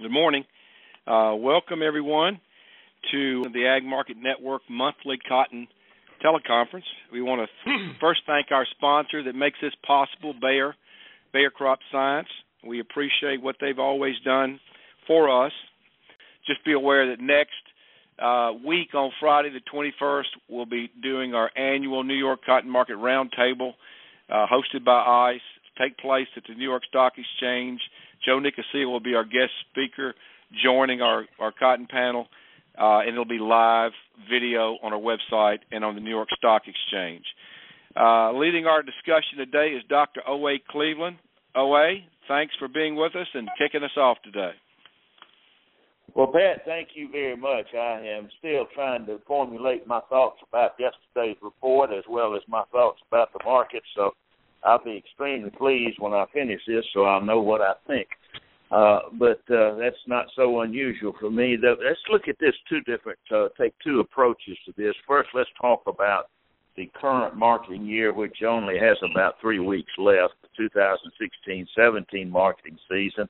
Good morning. Uh, welcome, everyone, to the Ag Market Network monthly cotton teleconference. We want to first thank our sponsor that makes this possible, Bayer, Bayer Crop Science. We appreciate what they've always done for us. Just be aware that next uh, week on Friday the 21st, we'll be doing our annual New York Cotton Market Roundtable uh, hosted by ICE. Take place at the New York Stock Exchange Joe Nicosia will be our guest speaker, joining our, our cotton panel, uh, and it'll be live video on our website and on the New York Stock Exchange. Uh, leading our discussion today is Dr. O.A. Cleveland. O.A., thanks for being with us and kicking us off today. Well, Pat, thank you very much. I am still trying to formulate my thoughts about yesterday's report as well as my thoughts about the market. So I'll be extremely pleased when I finish this, so I'll know what I think. Uh, but uh, that's not so unusual for me. Let's look at this two different, uh, take two approaches to this. First, let's talk about the current marketing year, which only has about three weeks left, the 2016-17 marketing season,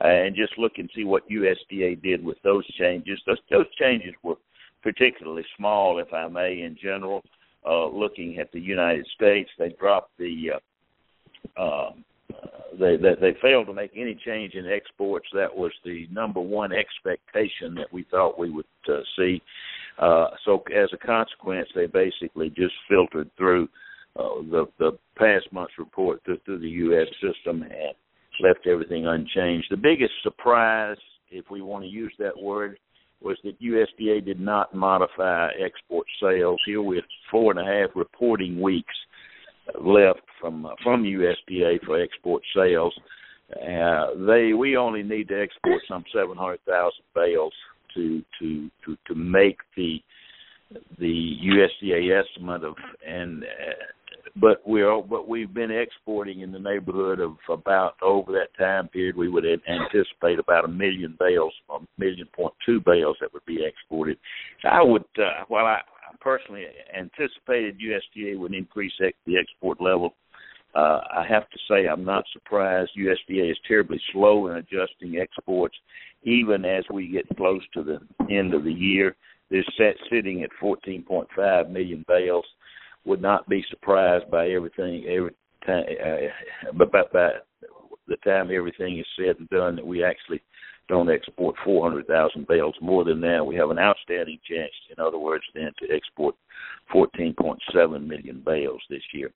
and just look and see what USDA did with those changes. Those, those changes were particularly small, if I may, in general. Uh, looking at the United States, they dropped the uh, they, they they failed to make any change in exports. That was the number one expectation that we thought we would uh, see. Uh, so as a consequence, they basically just filtered through uh, the the past month's report through, through the U.S. system and left everything unchanged. The biggest surprise, if we want to use that word, was that USDA did not modify export sales. Here with four and a half reporting weeks left from uh, from USDA for export sales. Uh, they we only need to export some 700,000 bales to to to to make the the USDA estimate of and uh, but we're but we've been exporting in the neighborhood of about over that time period we would anticipate about a million bales a million point two bales that would be exported So i would uh, while i personally anticipated usda would increase the export level uh, I have to say I'm not surprised. USDA is terribly slow in adjusting exports, even as we get close to the end of the year. They're set sitting at 14.5 million bales would not be surprised by everything every time, uh, but by, the time everything is said and done that we actually don't export 400,000 bales. More than that, we have an outstanding chance, in other words, then to export 14.7 million bales this year.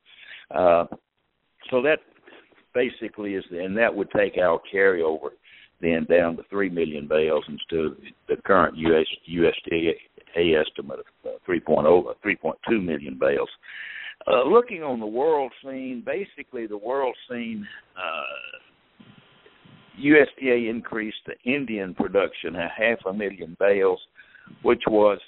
Uh, so that basically is, and that would take our carryover then down to 3 million bales instead of the current US, USDA estimate of uh, 3.0, 3.2 million bales. Uh, looking on the world scene, basically the world scene, uh, USDA increased the Indian production a half a million bales, which was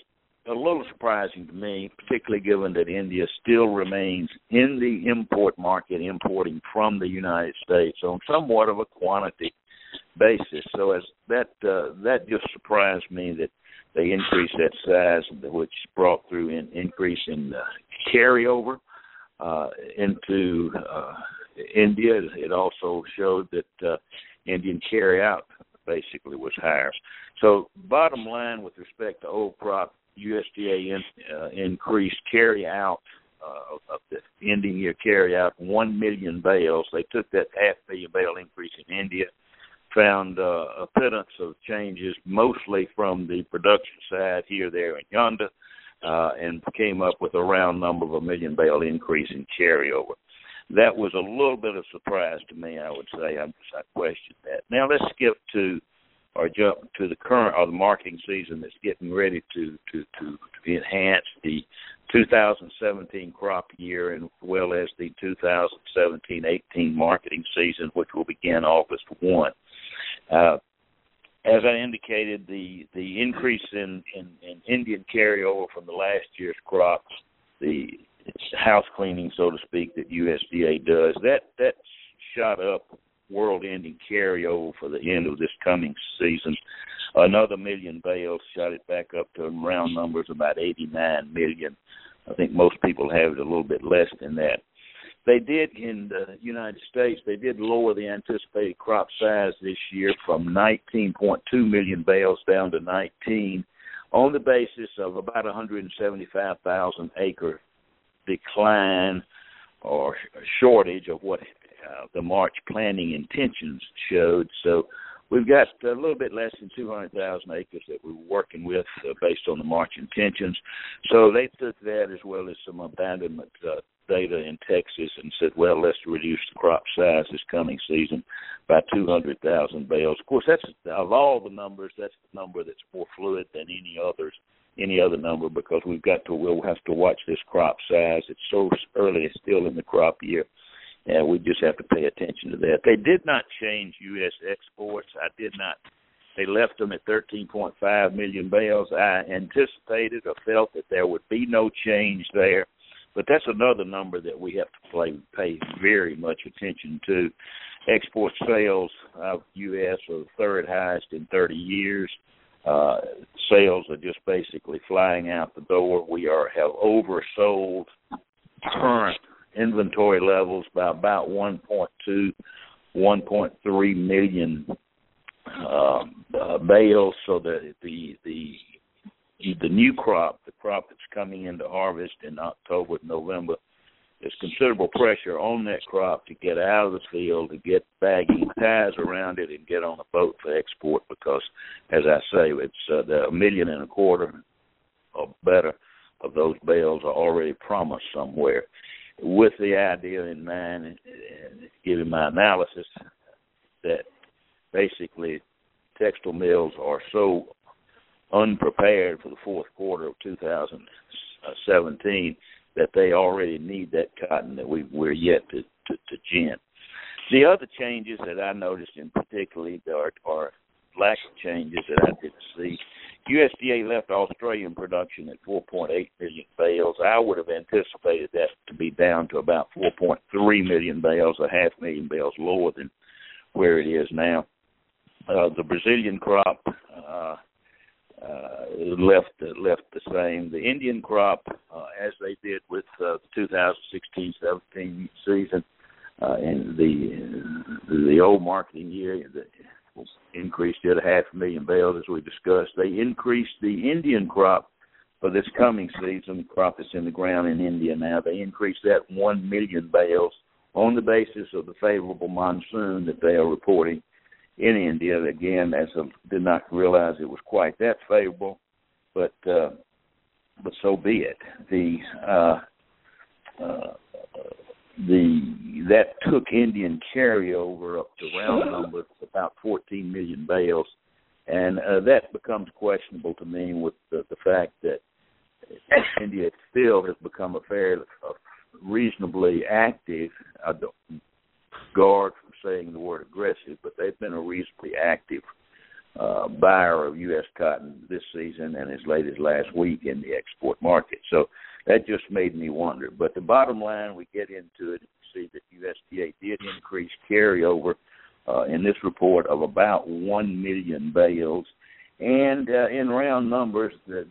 a little surprising to me, particularly given that India still remains in the import market, importing from the United States on somewhat of a quantity basis. So as that uh, that just surprised me that they increased that size, which brought through an increase in uh, carryover uh, into uh, India. It also showed that uh, Indian carry out basically was higher. So, bottom line with respect to old crop, USDA in, uh, increased carry out uh, of the ending year carry out one million bales. They took that half million bale increase in India found uh, a pittance of changes, mostly from the production side here, there, and yonder, uh, and came up with a round number of a million bale increase in carryover. That was a little bit of surprise to me, I would say. I, I questioned that. Now let's skip to or jump to the current or the marketing season that's getting ready to to to, to enhance the 2017 crop year as well as the 2017-18 marketing season, which will begin August 1. Uh, as I indicated, the the increase in, in, in Indian carryover from the last year's crops, the house cleaning, so to speak, that USDA does, that that shot up world-ending carryover for the end of this coming season. Another million bales shot it back up to round numbers about 89 million. I think most people have it a little bit less than that. They did in the United States. They did lower the anticipated crop size this year from 19.2 million bales down to 19, on the basis of about 175,000 acre decline or shortage of what uh, the March planting intentions showed. So we've got a little bit less than 200,000 acres that we're working with uh, based on the March intentions. So they took that as well as some abandonment uh, data in Texas and said, well, let's reduce the crop size this coming season by 200,000 bales. Of course, that's of all the numbers, that's the number that's more fluid than any others, any other number, because we've got to we'll have to watch this crop size. It's so early, it's still in the crop year. And we just have to pay attention to that. They did not change U.S. exports. I did not they left them at 13.5 million bales. I anticipated or felt that there would be no change there. But that's another number that we have to play, pay very much attention to. Export sales of U.S. are the third highest in 30 years. Uh, sales are just basically flying out the door. We are have oversold current inventory levels by about 1.2, 1.3 million um, uh, bales. So that the the the new crop, the crop that's coming into harvest in October, November, there's considerable pressure on that crop to get out of the field, to get bagging ties around it, and get on a boat for export. Because, as I say, it's uh, the a million and a quarter or better of those bales are already promised somewhere. With the idea in mind, and giving my analysis, that basically textile mills are so unprepared for the fourth quarter of 2017 that they already need that cotton that we we're yet to to, to gin. The other changes that I noticed in particularly are, are lack of changes that I didn't see. USDA left Australian production at 4.8 million bales. I would have anticipated that to be down to about 4.3 million bales, a half million bales lower than where it is now. Uh, the Brazilian crop uh, uh, left left the same. The Indian crop, uh, as they did with uh, the 2016-17 season, uh, in the the old marketing year, the, increased it a half a million bales as we discussed. They increased the Indian crop for this coming season. The crop that's in the ground in India now. They increased that one million bales on the basis of the favorable monsoon that they are reporting in India. Again, as I did not realize it was quite that favorable, but uh, but so be it. The uh, uh, the that took Indian carryover up to round numbers about 14 million bales, and uh, that becomes questionable to me with the, the fact that India still has become a fairly reasonably active. I don't saying the word aggressive, but they've been a reasonably active uh, buyer of U.S. cotton this season and as late as last week in the export market. So that just made me wonder. But the bottom line, we get into it and see that USDA did increase carryover uh, in this report of about 1 million bales. And uh, in round numbers, that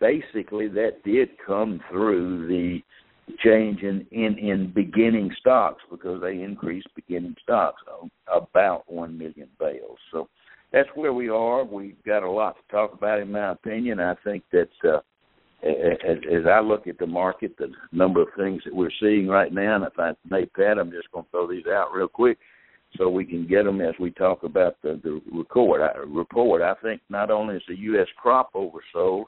basically that did come through the change in, in, in beginning stocks because they increased beginning stocks about 1 million bales. So that's where we are. We've got a lot to talk about, in my opinion. I think that uh, as, as I look at the market, the number of things that we're seeing right now, and if I may, Pat, I'm just going to throw these out real quick so we can get them as we talk about the, the record, I, report. I think not only is the U.S. crop oversold,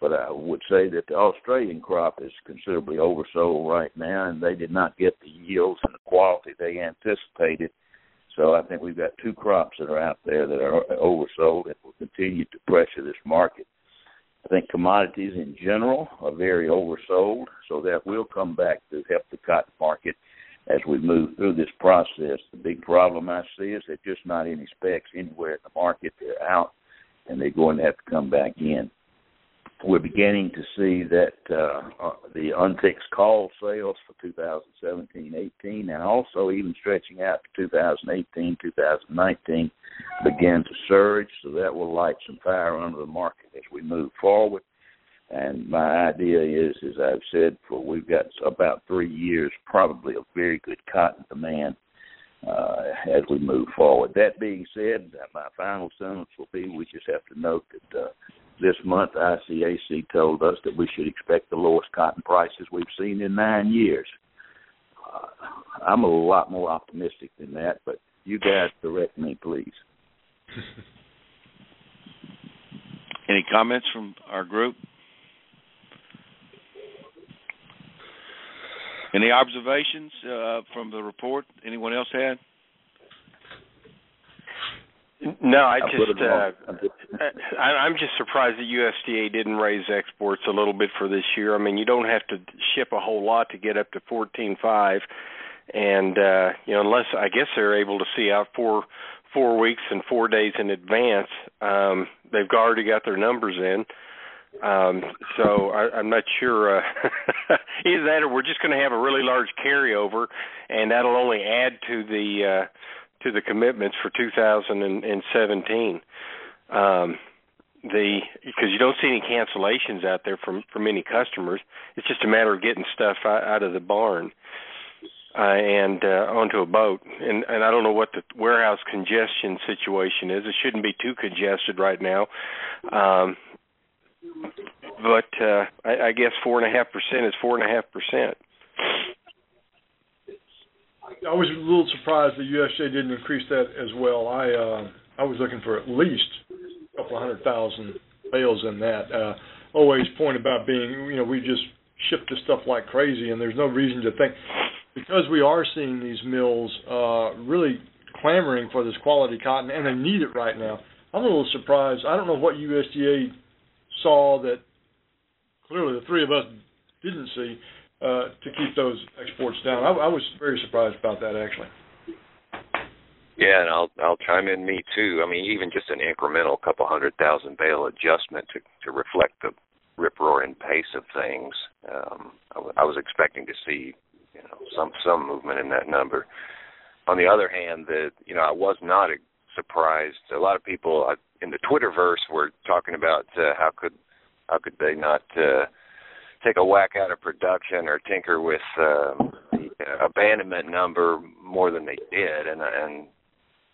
but I would say that the Australian crop is considerably oversold right now, and they did not get the yields and the quality they anticipated. So I think we've got two crops that are out there that are oversold and will continue to pressure this market. I think commodities in general are very oversold, so that will come back to help the cotton market as we move through this process. The big problem I see is that just not any specs anywhere in the market. They're out, and they're going to have to come back in we're beginning to see that uh, uh, the unfixed call sales for 2017-18 and also even stretching out to 2018-2019 begin to surge. So that will light some fire under the market as we move forward. And my idea is, as I've said, for we've got about three years, probably a very good cotton demand uh, as we move forward. That being said, my final sentence will be: we just have to note that uh, this month ICAC told us that we should expect the lowest cotton prices we've seen in nine years. Uh, I'm a lot more optimistic than that, but you guys direct me, please. Any comments from our group? Any observations uh, from the report? Anyone else had? No, I just uh, I, I'm just surprised that USDA didn't raise exports a little bit for this year. I mean, you don't have to ship a whole lot to get up to fourteen five, and uh, you know, unless I guess they're able to see out four four weeks and four days in advance, um, they've already got their numbers in. Um, so I, I'm not sure. Uh, either that, or we're just going to have a really large carryover, and that'll only add to the uh, to the commitments for 2017. Um, the because you don't see any cancellations out there from from any customers. It's just a matter of getting stuff out, of the barn uh, and uh, onto a boat. And and I don't know what the warehouse congestion situation is. It shouldn't be too congested right now. Um, but uh, I, I guess four and a half percent is four and a half percent. I was a little surprised that USDA didn't increase that as well. I uh, I was looking for at least a couple hundred thousand bales in that. Uh, always point about being, you know, we just ship this stuff like crazy, and there's no reason to think because we are seeing these mills uh, really clamoring for this quality cotton, and they need it right now. I'm a little surprised. I don't know what USDA saw that clearly the three of us didn't see to keep those exports down. I, I was very surprised about that actually. Yeah, and I'll I'll chime in me too. I mean, even just an incremental couple hundred thousand bale adjustment to to reflect the rip roaring pace of things. Um, I, w- I was expecting to see you know some some movement in that number. On the other hand, that you know I was not surprised. A lot of people uh, in the Twitterverse were talking about uh, how could how could they not uh, take a whack out of production or tinker with uh, the abandonment number more than they did, and and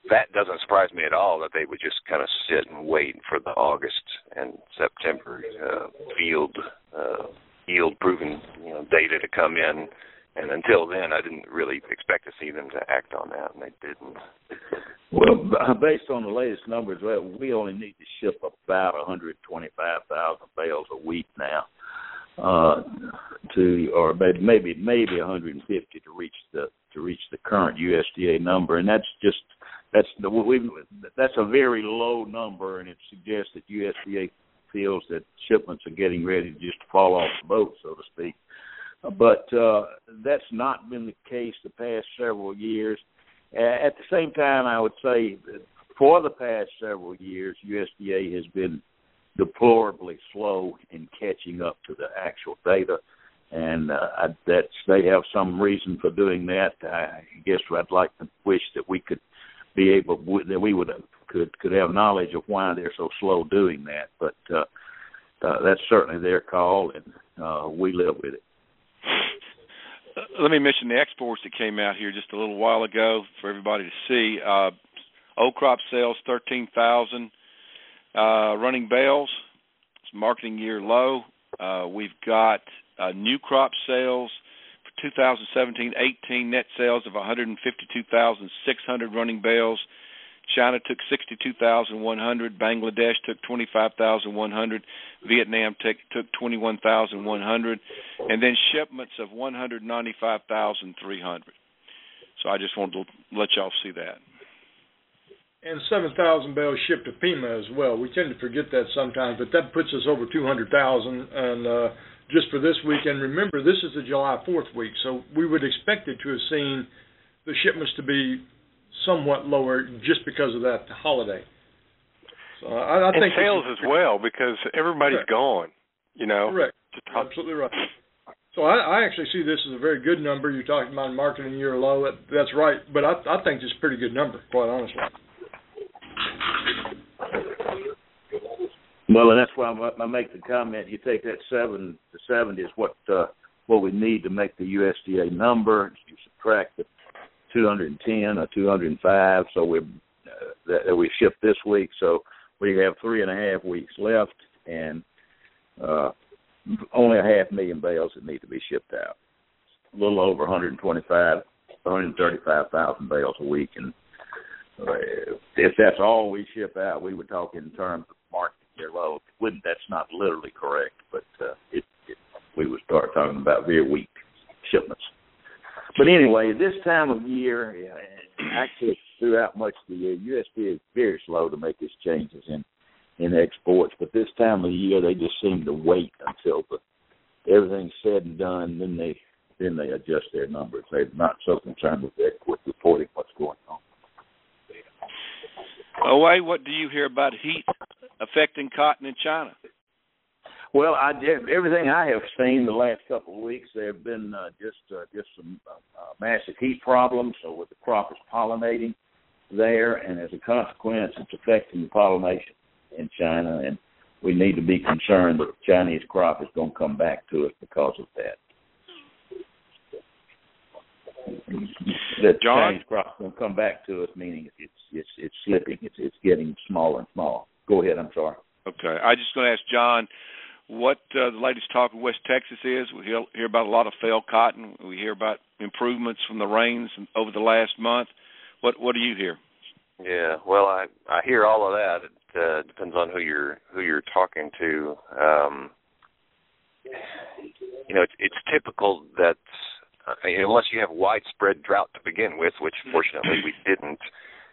that doesn't surprise me at all that they would just kind of sit and wait for the August and September uh, field uh, yield proven you know data to come in. And until then, I didn't really expect to see them to act on that, and they didn't. Well, based on the latest numbers, we only need to ship about 125,000 bales a week now uh, to, or maybe maybe maybe 150 to reach the to reach the current USDA number, and that's just that's the we that's a very low number, and it suggests that USDA feels that shipments are getting ready to just fall off the boat, so to speak. But uh, that's not been the case the past several years. At the same time, I would say for the past several years, USDA has been deplorably slow in catching up to the actual data, and uh, I, they have some reason for doing that. I guess I'd like to wish that we could be able that we would could could have knowledge of why they're so slow doing that, but uh, uh, that's certainly their call, and uh, we live with it. Let me mention the exports that came out here just a little while ago for everybody to see. Uh, old crop sales thirteen thousand uh, running bales, it's marketing year low. Uh, we've got uh, new crop sales for 2017-18 net sales of 152,600 running bales. China took 62,100. Bangladesh took 25,100. Vietnam took took 21,100, and then shipments of 195,300. So I just wanted to let y'all see that and 7,000 bales shipped to Pima as well. We tend to forget that sometimes, but that puts us over 200,000 and uh, just for this week. And remember, this is the July 4th week, so we would expect it to have seen the shipments to be somewhat lower just because of that holiday. So I, I think sales as well because everybody's correct. gone. You know, correct. Absolutely right. So I, I actually see this as a very good number. You're talking about marketing year low. That's right, but I, I think it's a pretty good number, quite honestly. Well, and that's why I make the comment. You take that seven to seventy is what uh, what we need to make the USDA number. You subtract the 210 or 205, so we uh, that, we shipped this week. So we have three and a half weeks left, and uh, only a half million bales that need to be shipped out. A little over 125, 135,000 bales a week, and uh, if that's all we ship out, we would talk in terms of market share load. Wouldn't that's not literally correct, but uh, it, it we would start talking about very weak shipments. But anyway, this time of year, actually throughout much of the year, USDA is very slow to make its changes in in exports. But this time of year, they just seem to wait until the everything's said and done, then they then they adjust their numbers. They're not so concerned with their with reporting what's going on. OA, what do you hear about heat affecting cotton in China? Well, I everything I have seen the last couple of weeks, there have been uh, just uh, just some uh, uh, massive heat problems. So with the crop is pollinating there, and as a consequence, it's affecting the pollination in China, and we need to be concerned that the Chinese crop is going to come back to us because of that. The John? Chinese crop is going to come back to us, meaning it's it's it's slipping, it's it's getting smaller and smaller. Go ahead. I'm sorry. Okay, I just going to ask John what uh, the latest talk in West Texas is. We hear, hear about a lot of failed cotton. We hear about improvements from the rains over the last month. What what do you hear? Yeah, well, I I hear all of that. It uh, depends on who you're who you're talking to. Um, you know, it's it's typical that uh, unless you have widespread drought to begin with, which fortunately we didn't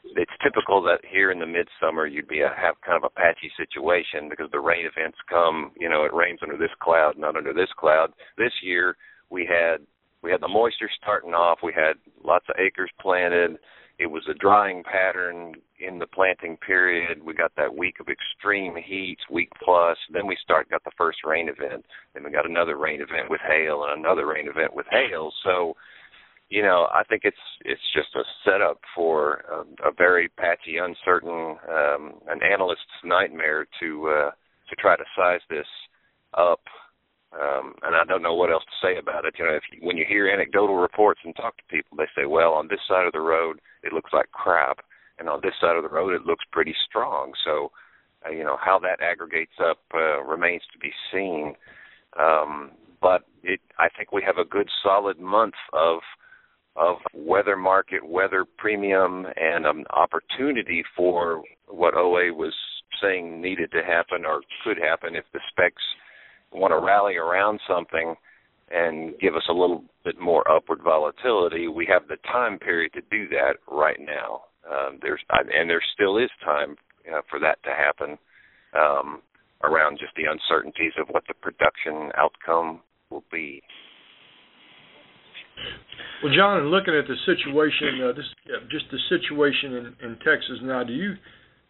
it's typical that here in the midsummer you'd be a, have kind of a patchy situation because the rain events come. You know, it rains under this cloud, not under this cloud. This year we had we had the moisture starting off. We had lots of acres planted. It was a drying pattern in the planting period. We got that week of extreme heat, week plus. Then we start got the first rain event. Then we got another rain event with hail and another rain event with hail. So you know, I think it's it's just a setup for a, a very patchy, uncertain, um, an analyst's nightmare to uh, to try to size this up. Um, and I don't know what else to say about it. You know, if you, when you hear anecdotal reports and talk to people, they say, "Well, on this side of the road, it looks like crap, and on this side of the road, it looks pretty strong." So, uh, you know, how that aggregates up uh, remains to be seen. Um, but it, I think we have a good solid month of of weather market, weather premium, and an opportunity for what OA was saying needed to happen or could happen if the specs want to rally around something and give us a little bit more upward volatility. We have the time period to do that right now. Um, there's and there still is time for that to happen um, around just the uncertainties of what the production outcome will be. Well, John, looking at the situation, uh, this just the situation in, in Texas now. Do you?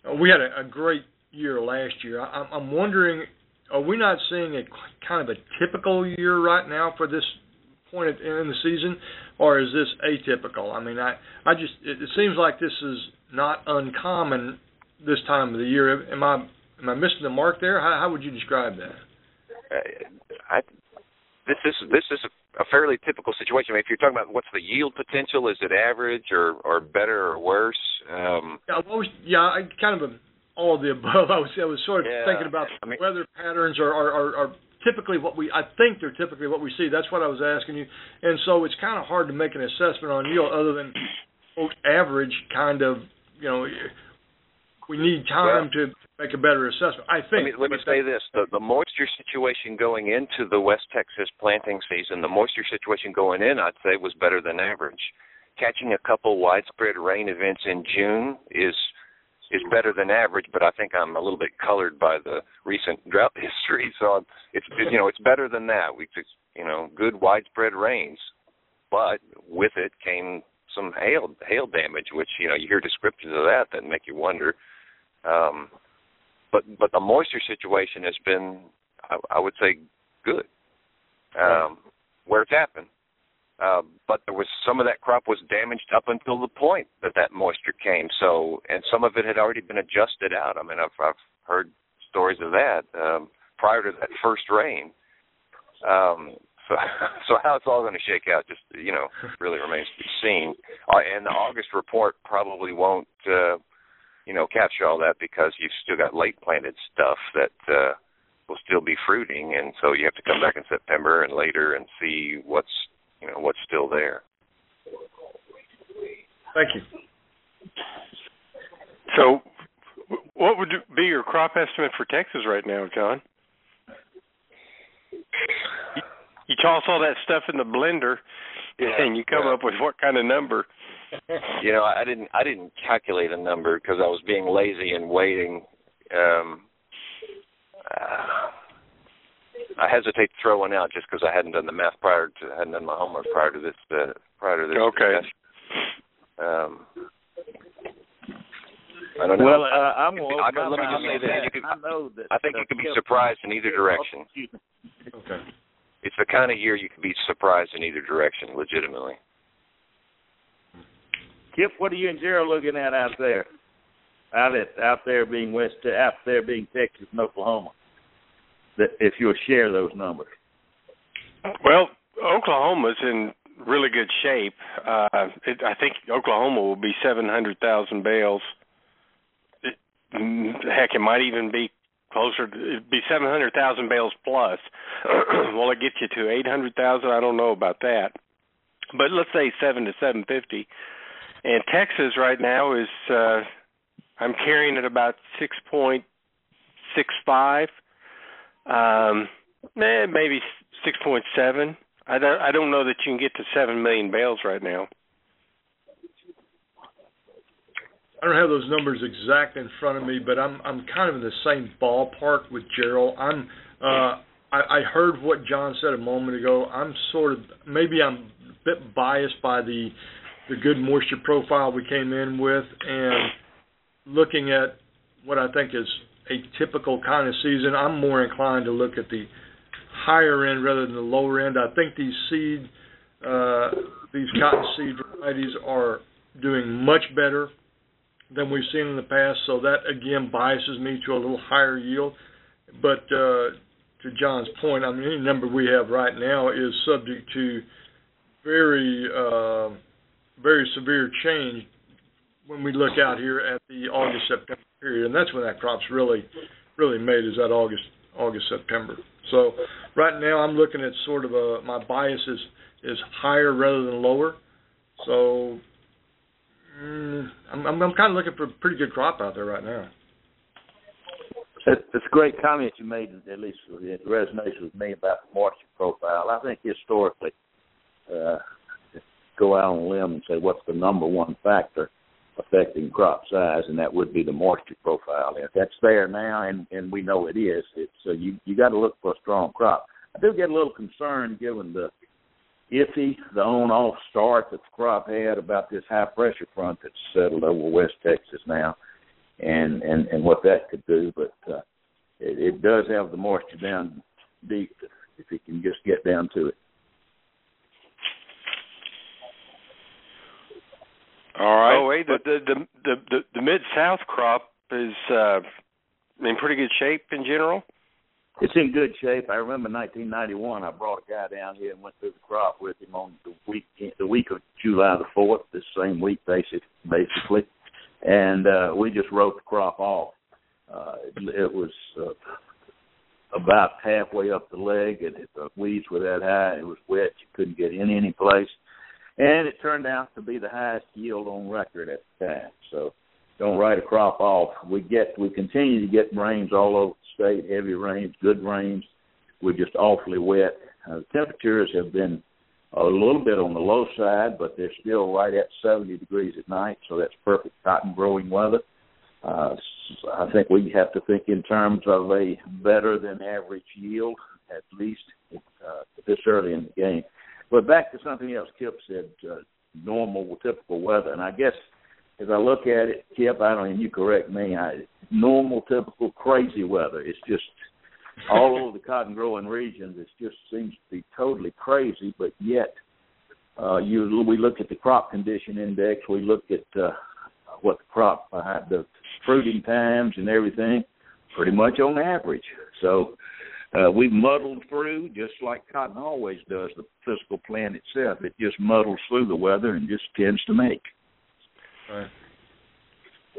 Uh, we had a, a great year last year. I, I'm wondering, are we not seeing a kind of a typical year right now for this point in the season, or is this atypical? I mean, I I just it, it seems like this is not uncommon this time of the year. Am I am I missing the mark there? How, how would you describe that? Uh, I this is this is a fairly typical situation. I mean, if you're talking about what's the yield potential, is it average or or better or worse? Um, yeah, I was, yeah, I kind of all of the above. I was I was sort of yeah, thinking about I mean, weather patterns are, are are are typically what we I think they're typically what we see. That's what I was asking you, and so it's kind of hard to make an assessment on yield other than quote average kind of you know we need time well, to make a better assessment. I think. Let me, let me say this: the, the moisture situation going into the West Texas planting season, the moisture situation going in, I'd say, was better than average. Catching a couple widespread rain events in June is is better than average, but I think I'm a little bit colored by the recent drought history. So it's you know it's better than that. We just you know good widespread rains, but with it came some hail hail damage, which you know you hear descriptions of that that make you wonder um, but but the moisture situation has been, I, I would say, good um, where it's happened. Uh, but there was some of that crop was damaged up until the point that that moisture came. So and some of it had already been adjusted out. I mean, I've I've heard stories of that um, prior to that first rain. Um, so, so how it's all going to shake out, just you know, really remains to be seen. Uh, and the August report probably won't, uh, you know, capture all that because you've still got late planted stuff that uh, will still be fruiting, and so you have to come back in September and later and see what's, you know, what's still there. Thank you. So, what would be your crop estimate for Texas right now, John? You toss all that stuff in the blender, yeah, and you come yeah. up with what kind of number? You know, I didn't I didn't calculate a number because I was being lazy and waiting. Um, uh, I hesitate to throw one out just because I hadn't done the math prior to hadn't done my homework prior to this uh, prior to this. Okay. Discussion. Um, I don't know. Well, uh, I'm well, I, I, let me just say this: you I know that. I think you can be surprised in either direction. Okay. It's the kind of year you can be surprised in either direction, legitimately. Kip, what are you and Gerald looking at out there? Out at out there being West, out there being Texas and Oklahoma. That if you'll share those numbers. Well, Oklahoma's in really good shape. Uh, it, I think Oklahoma will be 700,000 bales. It, heck, it might even be closer. To, it'd be 700,000 bales plus. Will it get you to 800,000? I don't know about that. But let's say seven to 750. And Texas right now is uh, I'm carrying at about 6.65. Um, eh, maybe 6.7. I don't I don't know that you can get to seven million bales right now. I don't have those numbers exact in front of me, but I'm I'm kind of in the same ballpark with Gerald. I'm uh, I, I heard what John said a moment ago. I'm sort of maybe I'm a bit biased by the the good moisture profile we came in with, and looking at what I think is a typical kind of season. I'm more inclined to look at the higher end rather than the lower end. I think these seed, uh, these cotton seed varieties are doing much better than we've seen in the past. So that again biases me to a little higher yield. But uh, to John's point, I mean any number we have right now is subject to very uh, very severe change when we look out here at the August September period, and that's when that crop's really really made is that August August September. So right now I'm looking at sort of a my bias is is higher rather than lower. So mm, I'm, I'm I'm kind of looking for a pretty good crop out there right now. It's a great comment you made, at least it resonates with me about the moisture profile. I think historically, uh, go out on a limb and say what's the number one factor affecting crop size, and that would be the moisture profile. If that's there now, and and we know it is, it's uh, you you got to look for a strong crop. I do get a little concerned given the iffy, the on-off start that the crop had about this high pressure front that's settled over West Texas now, and and and what that could do. But uh, it, it does have the moisture down deep if it can just get down to it. All right. Oh, wait, the the the the, the, the mid south crop is uh, in pretty good shape in general. It's in good shape. I remember 1991. I brought a guy down here and went through the crop with him on the week the week of July the fourth, this same week, basic basically, and uh, we just wrote the crop off. Uh, it, it was uh, about halfway up the leg, and the weeds were that high. It was wet. You couldn't get in any place and it turned out to be the highest yield on record at the time. So don't write a crop off. We get we continue to get rains all over the state, heavy rains, good rains. We're just awfully wet. Uh, temperatures have been a little bit on the low side, but they're still right at 70 degrees at night, so that's perfect cotton growing weather. Uh, I think we have to think in terms of a better than average yield, at least uh, this early in the game. But back to something else Kip said, uh, normal, typical weather. And I guess as I look at it, Kip, I don't, and you correct me, I, normal, typical, crazy weather. It's just all over the cotton growing regions. It just seems to be totally crazy, but yet uh, you we look at the crop condition index, we look at uh, what the crop uh, the fruiting times and everything. pretty much on average. So uh, we've muddled through just like cotton always does. The physical plant itself, it just muddles through the weather and just tends to make. Right.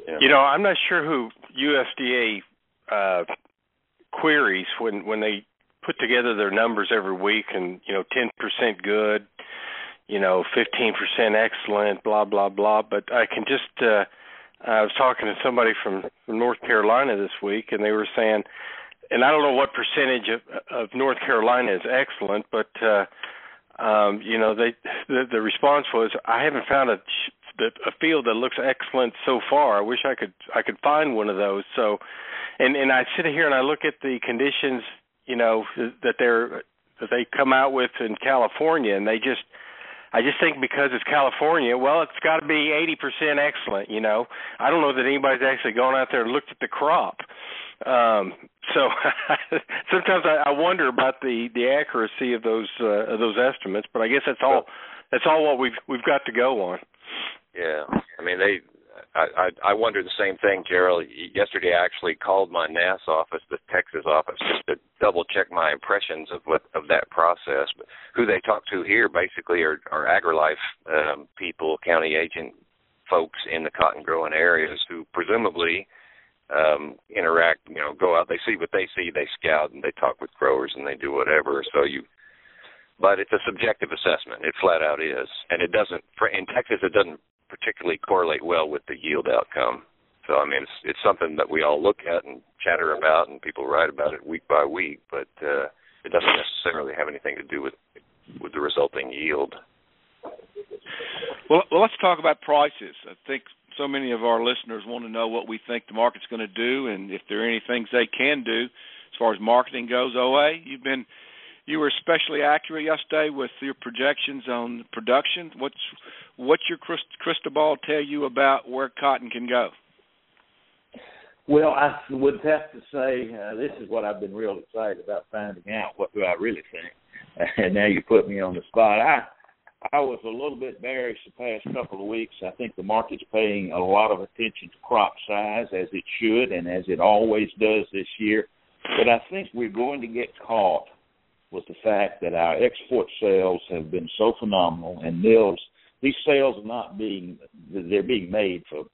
Yeah. You know, I'm not sure who USDA uh, queries when when they put together their numbers every week, and you know, 10% good, you know, 15% excellent, blah blah blah. But I can just uh, I was talking to somebody from, from North Carolina this week, and they were saying, and I don't know what percentage of, of North Carolina is excellent, but uh, um, you know, they the, the response was, I haven't found a a field that looks excellent so far. I wish I could I could find one of those. So, and and I sit here and I look at the conditions, you know, that they're that they come out with in California, and they just I just think because it's California, well, it's got to be 80% excellent. You know, I don't know that anybody's actually gone out there and looked at the crop. Um, so sometimes I, I wonder about the the accuracy of those uh, of those estimates, but I guess that's all that's all what we've we've got to go on. Yeah, I mean they. I, I I wonder the same thing, Gerald. Yesterday, I actually called my NASS office, the Texas office, just to double check my impressions of what of that process. But who they talk to here basically are, are AgriLife um, people, county agent folks in the cotton growing areas who presumably um interact you know go out. They see what they see they scout and they talk with growers and they do whatever. So you but it's a subjective assessment. It flat out is. And it doesn't in texas it doesn't particularly correlate well with the yield outcome. So i mean it's it's something that we all look at and chatter about and people write about it week by week but uh it doesn't necessarily have anything to do with with the resulting yield. Well, well let's talk about prices. I think so many of our listeners want to know what we think the market's going to do and if there are any things they can do as far as marketing goes. OA, you've been you were especially accurate yesterday with your projections on production. What's what's your crystal ball tell you about where cotton can go? Well, I would have to say uh, this is what I've been real excited about finding out. What do I really think? And now you put me on the spot. I I was a little bit bearish the past couple of weeks. I think the market's paying a lot of attention to crop size as it should and as it always does this year. But I think we're going to get caught with the fact that our export sales have been so phenomenal and mills these sales are not being they're being made for a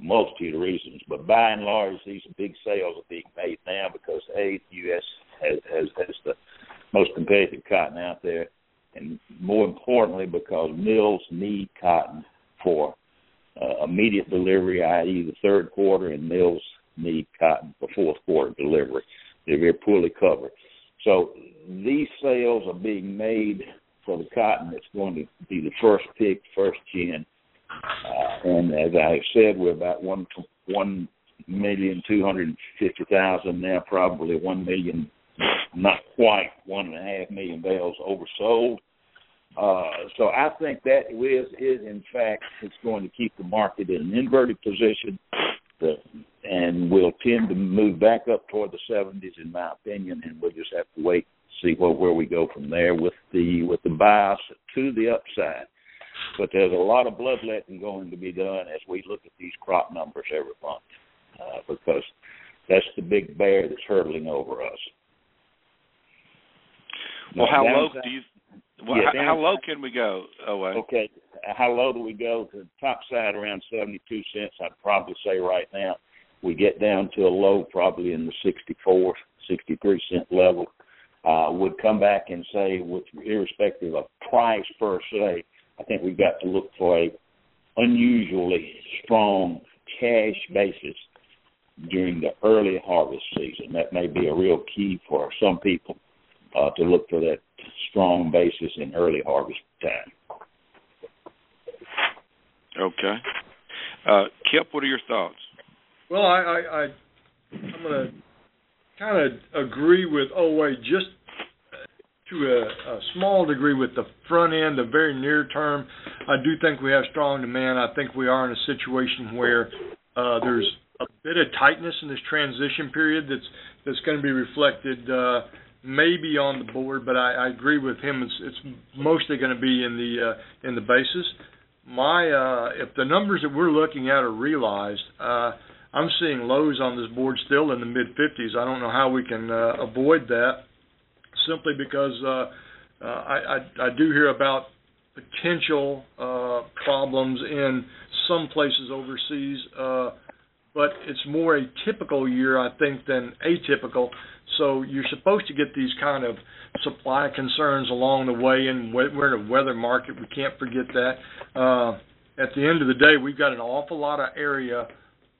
multitude of reasons, but by and large these big sales are being made now because A the US has has, has the most competitive cotton out there more importantly, because mills need cotton for uh, immediate delivery, i.e., the third quarter, and mills need cotton for fourth quarter delivery. They're very poorly covered. So these sales are being made for the cotton that's going to be the first pick, first gin. Uh, and as I said, we're about one one million two hundred fifty thousand now, probably one million, not quite one and a half million bales oversold. Uh, so I think that is, is in fact it's going to keep the market in an inverted position, the, and will tend to move back up toward the 70s, in my opinion. And we'll just have to wait see what, where we go from there with the with the bias to the upside. But there's a lot of bloodletting going to be done as we look at these crop numbers every month, uh, because that's the big bear that's hurtling over us. Well, how low do you well, yeah, how, how low can we go? Oh, okay. How low do we go? To the top side around 72 cents, I'd probably say right now. We get down to a low probably in the 64, 63 cent level. Uh, would come back and say, with irrespective of price per se, I think we've got to look for a unusually strong cash basis during the early harvest season. That may be a real key for some people uh, to look for that strong basis in early harvest time. Okay. Uh, Kip, what are your thoughts? Well, I, I, I I'm going to kind of agree with Owe just to a, a small degree with the front end, the very near term. I do think we have strong demand. I think we are in a situation where uh, there's a bit of tightness in this transition period that's that's going to be reflected uh, maybe on the board, but I, I agree with him. It's, it's mostly going to be in the uh, in the basis. My uh, if the numbers that we're looking at are realized, uh, I'm seeing lows on this board still in the mid 50s. I don't know how we can uh, avoid that, simply because uh, uh, I, I I do hear about potential uh, problems in some places overseas, uh, but it's more a typical year, I think, than atypical. So you're supposed to get these kind of supply concerns along the way, and we're in a weather market. We can't forget that. Uh, at the end of the day, we've got an awful lot of area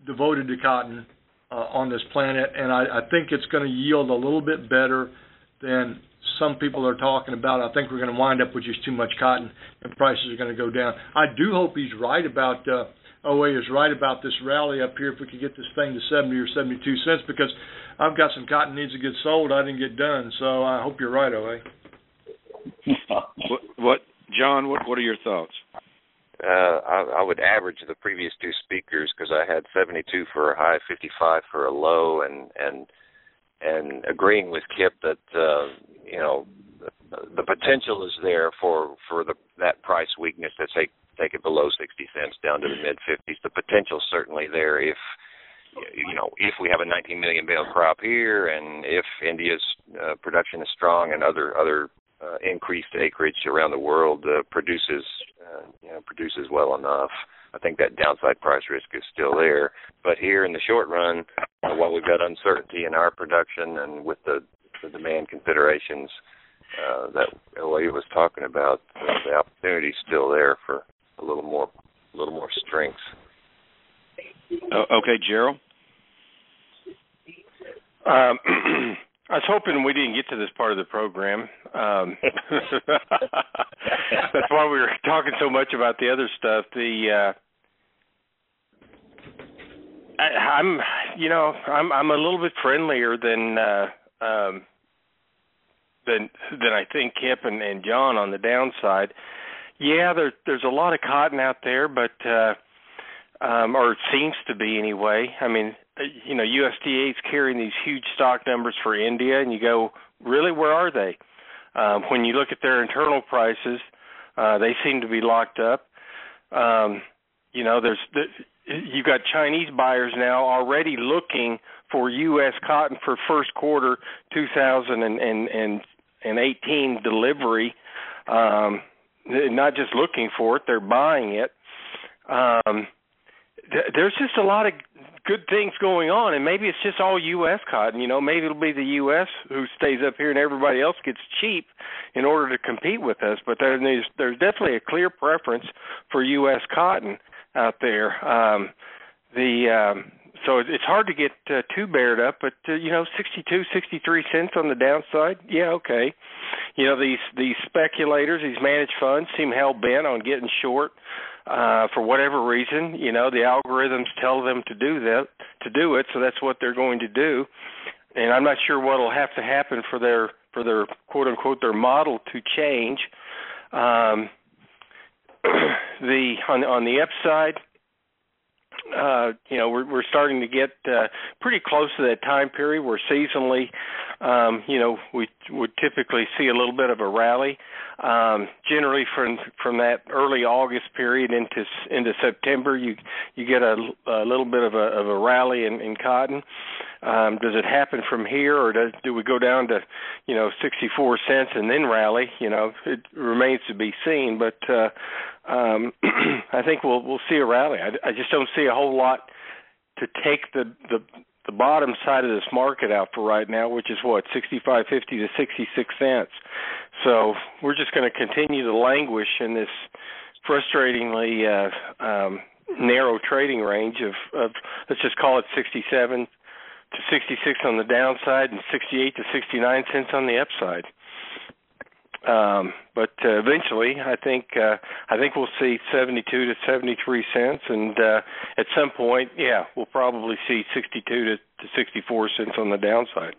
devoted to cotton uh, on this planet, and I, I think it's going to yield a little bit better than some people are talking about. I think we're going to wind up with just too much cotton, and prices are going to go down. I do hope he's right about. Uh, OA is right about this rally up here. If we could get this thing to 70 or 72 cents, because I've got some cotton needs to get sold. I didn't get done, so I hope you're right, OA. what, what, John? What What are your thoughts? Uh, I, I would average the previous two speakers because I had 72 for a high, 55 for a low, and and and agreeing with Kip that uh, you know the, potential is there for for the that price weakness to take take it below 60 cents down to the mid 50s. The potential certainly there if you know if we have a 19 million bale crop here, and if India's uh, production is strong and other other uh, increased acreage around the world uh, produces uh, you know produces well enough. I think that downside price risk is still there. But here in the short run, uh, while we've got uncertainty in our production and with the, the demand considerations uh, that OA was talking about, uh, the opportunity still there for a little more a little more strength. Uh, okay, Gerald. Um, I was hoping we didn't get to this part of the program. Um, that's why we were talking so much about the other stuff. The uh, I, I'm, you know, I'm I'm a little bit friendlier than uh, um, than than I think Kip and, and John on the downside. Yeah, there, there's a lot of cotton out there, but uh, um, or it seems to be anyway. I mean, you know, USDA is carrying these huge stock numbers for India, and you go, really, where are they? Um, when you look at their internal prices, uh, they seem to be locked up. Um, you know, there's the, you've got Chinese buyers now already looking for U.S. cotton for first quarter 2018 delivery. Um, not just looking for it; they're buying it. Um, th- there's just a lot of good things going on, and maybe it's just all U.S. cotton. You know, maybe it'll be the U.S. who stays up here, and everybody else gets cheap in order to compete with us. But there's there's definitely a clear preference for U.S. cotton out there. Um, the um, so it's hard to get uh, too bared up, but uh, you know, 62, 63 cents on the downside. Yeah, okay. You know, these these speculators, these managed funds seem hell bent on getting short uh for whatever reason you know the algorithms tell them to do that to do it so that's what they're going to do and i'm not sure what'll have to happen for their for their quote unquote their model to change um the on on the upside uh, you know, we're we're starting to get uh, pretty close to that time period where seasonally, um, you know, we would typically see a little bit of a rally. Um, generally, from from that early August period into into September, you you get a, a little bit of a of a rally in, in cotton. Um, does it happen from here, or does do we go down to, you know, 64 cents and then rally? You know, it remains to be seen. But uh, um, I think we'll we'll see a rally. I, I just don't see a whole lot to take the the the bottom side of this market out for right now, which is what 65.50 to 66 cents. So we're just going to continue to languish in this frustratingly uh, um, narrow trading range of, of let's just call it 67 to 66 on the downside and 68 to 69 cents on the upside. Um, but uh, eventually, I think uh, I think we'll see 72 to 73 cents, and uh, at some point, yeah, we'll probably see 62 to, to 64 cents on the downside.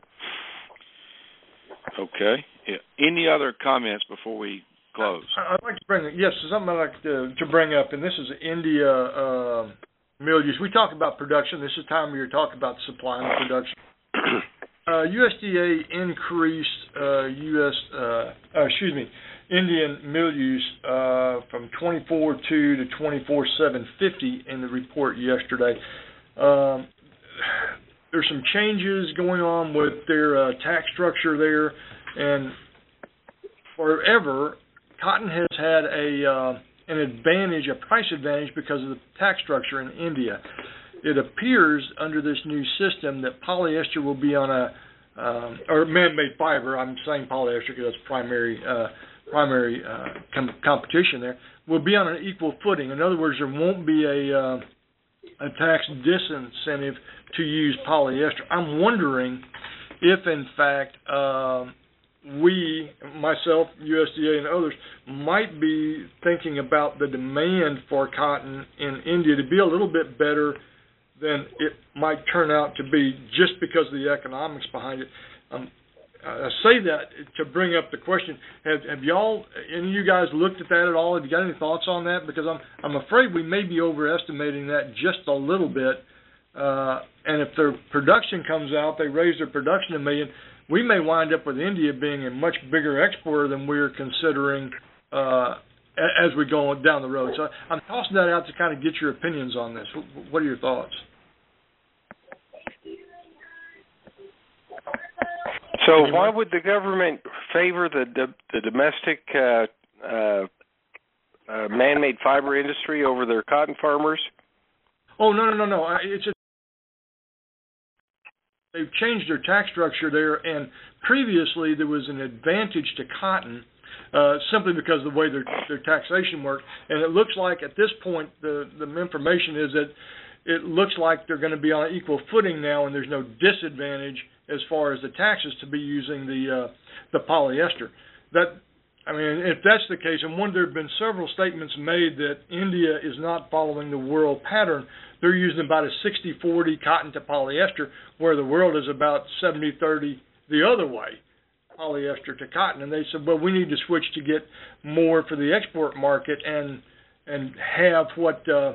Okay. Yeah. Any other comments before we close? I'd like to bring yes, something I'd like to, to bring up, and this is India uh, mill use. We talk about production. This is time we are talking about supply and production. Uh, USDA increased uh, U.S. Uh, uh, excuse me, Indian mill use uh, from 24.2 to 24.750 in the report yesterday. Um, there's some changes going on with their uh, tax structure there, and forever, cotton has had a an advantage, a price advantage, because of the tax structure in India. It appears under this new system that polyester will be on a um, or man-made fiber. I'm saying polyester because that's primary uh, primary uh, com- competition there. Will be on an equal footing. In other words, there won't be a uh, a tax disincentive to use polyester. I'm wondering if, in fact, um, we, myself, USDA, and others, might be thinking about the demand for cotton in India to be a little bit better than it might turn out to be just because of the economics behind it. Um, I say that to bring up the question: Have, have y'all, any of you guys, looked at that at all? Have you got any thoughts on that? Because I'm I'm afraid we may be overestimating that just a little bit. Uh, and if their production comes out, they raise their production a million. We may wind up with India being a much bigger exporter than we're considering uh, as we go down the road. So I'm tossing that out to kind of get your opinions on this. What are your thoughts? So why would the government favor the the, the domestic uh, uh, uh, man-made fiber industry over their cotton farmers? Oh no no no no! It's just they've changed their tax structure there, and previously there was an advantage to cotton uh, simply because of the way their their taxation worked. And it looks like at this point the the information is that it looks like they're going to be on equal footing now, and there's no disadvantage as far as the taxes to be using the uh, the polyester. That I mean, if that's the case, and one there have been several statements made that India is not following the world pattern. They're using about a 60-40 cotton to polyester, where the world is about 70-30 the other way, polyester to cotton. And they said, well, we need to switch to get more for the export market and and have what uh,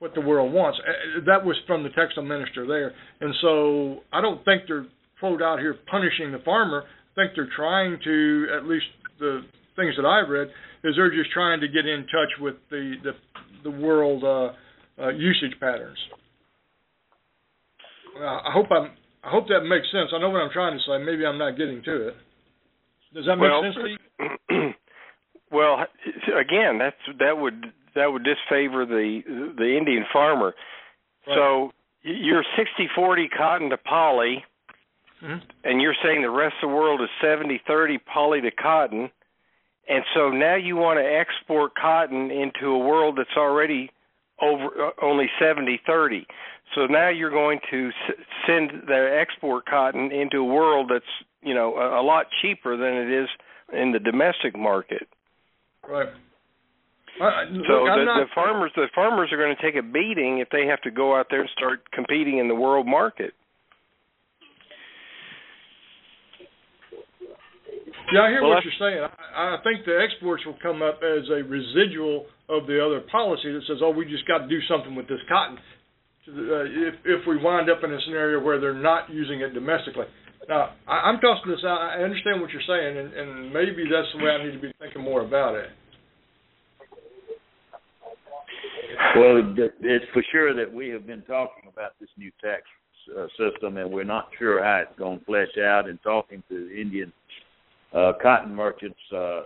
what the world wants. Uh, that was from the textile minister there, and so I don't think they're quote out here punishing the farmer. I think they're trying to, at least the things that I've read, is they're just trying to get in touch with the the, the world uh, uh, usage patterns. Uh, I hope I'm. I hope that makes sense. I know what I'm trying to say. Maybe I'm not getting to it. Does that make well, sense to you? well, again, that's that would that would disfavor the the Indian farmer. Right. So you're 60-40 cotton to poly, mm-hmm. and you're saying the rest of the world is 70-30 poly to cotton, and so now you want to export cotton into a world that's already over uh, only 70-30. So now you're going to s- send the export cotton into a world that's you know a, a lot cheaper than it is in the domestic market. Right. Uh, so the, not, the farmers, the farmers are going to take a beating if they have to go out there and start competing in the world market. Yeah, I hear well, what you're saying. I, I think the exports will come up as a residual of the other policy that says, "Oh, we just got to do something with this cotton." Uh, if if we wind up in a scenario where they're not using it domestically. Now, I, I'm tossing this out. I understand what you're saying, and, and maybe that's the way I need to be thinking more about it. Well, it's for sure that we have been talking about this new tax uh, system, and we're not sure how it's going to flesh out. And talking to Indian uh, cotton merchants, uh,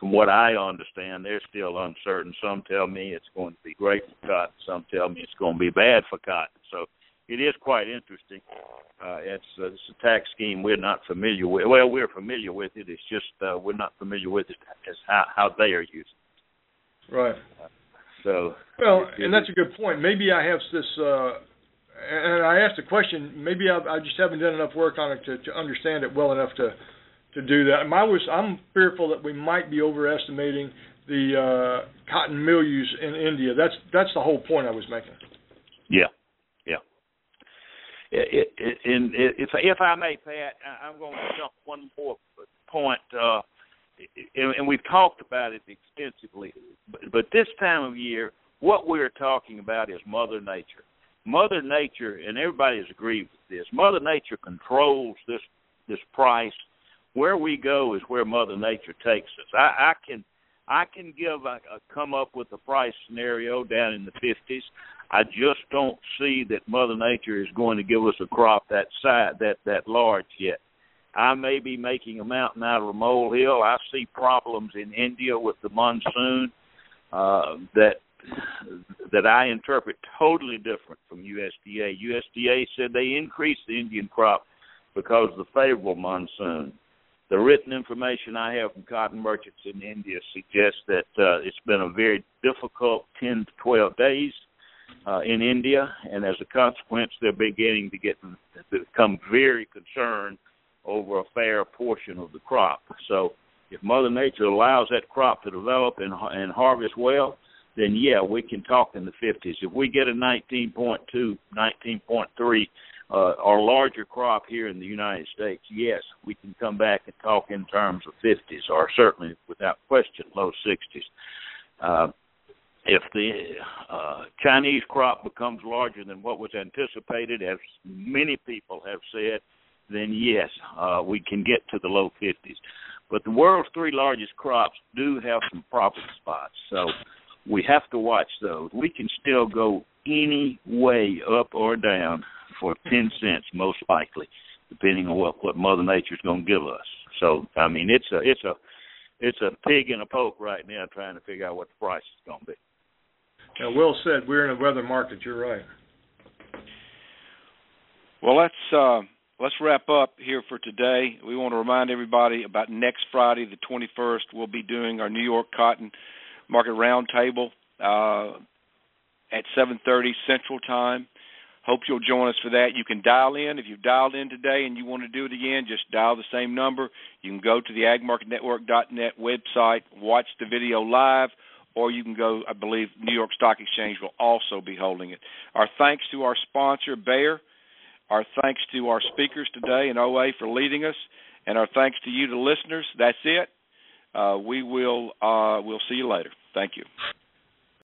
from what I understand, they're still uncertain. Some tell me it's going to be great for cotton. Some tell me it's going to be bad for cotton. So it is quite interesting. Uh, it's, uh, it's a tax scheme we're not familiar with. Well, we're familiar with it. It's just uh, we're not familiar with it as how how they are using. It. Right. Uh, so well, and that's a good point. Maybe I have this, uh, and I asked a question. Maybe I, I just haven't done enough work on it to, to understand it well enough to to do that. I was I'm fearful that we might be overestimating the uh, cotton mill use in India. That's that's the whole point I was making. Yeah, yeah. It, it, and if if I may, Pat, I'm going to jump one more point. Uh, and we've talked about it extensively, but, but this time of year, what we're talking about is Mother Nature. Mother Nature, and everybody has agreed with this. Mother Nature controls this this price. Where we go is where Mother Nature takes us. I, I can I can give a, a come up with a price scenario down in the fifties. I just don't see that Mother Nature is going to give us a crop that size, that that large yet. I may be making a mountain out of a molehill. I see problems in India with the monsoon uh, that that I interpret totally different from USDA. USDA said they increased the Indian crop because of the favorable monsoon. The written information I have from cotton merchants in India suggests that uh, it's been a very difficult 10 to 12 days uh, in India, and as a consequence, they're beginning to get to become very concerned over a fair portion of the crop. So, if Mother Nature allows that crop to develop and, and harvest well, then yeah, we can talk in the 50s. If we get a 19.2, 19.3 uh, or larger crop here in the United States, yes, we can come back and talk in terms of 50s, or certainly without question, low 60s. Uh, if the uh, Chinese crop becomes larger than what was anticipated, as many people have said, then yes, uh, we can get to the low 50s. But the world's three largest crops do have some problem spots, so we have to watch those. We can still go any way up or down for 10 cents, most likely, depending on what what Mother Nature's going to give us. So, I mean, it's a it's a it's a pig in a poke right now, trying to figure out what the price is going to be. Yeah, well said. We're in a weather market. You're right. Well, let's uh, let's wrap up here for today. We want to remind everybody about next Friday, the 21st. We'll be doing our New York Cotton Market Roundtable uh, at 7:30 Central Time. Hope you'll join us for that. You can dial in if you've dialed in today and you want to do it again. Just dial the same number. You can go to the AgMarketNetwork.net website, watch the video live or you can go, I believe New York Stock Exchange will also be holding it. Our thanks to our sponsor, Bayer. Our thanks to our speakers today and OA for leading us. And our thanks to you, the listeners. That's it. Uh, we will uh, we'll see you later. Thank you.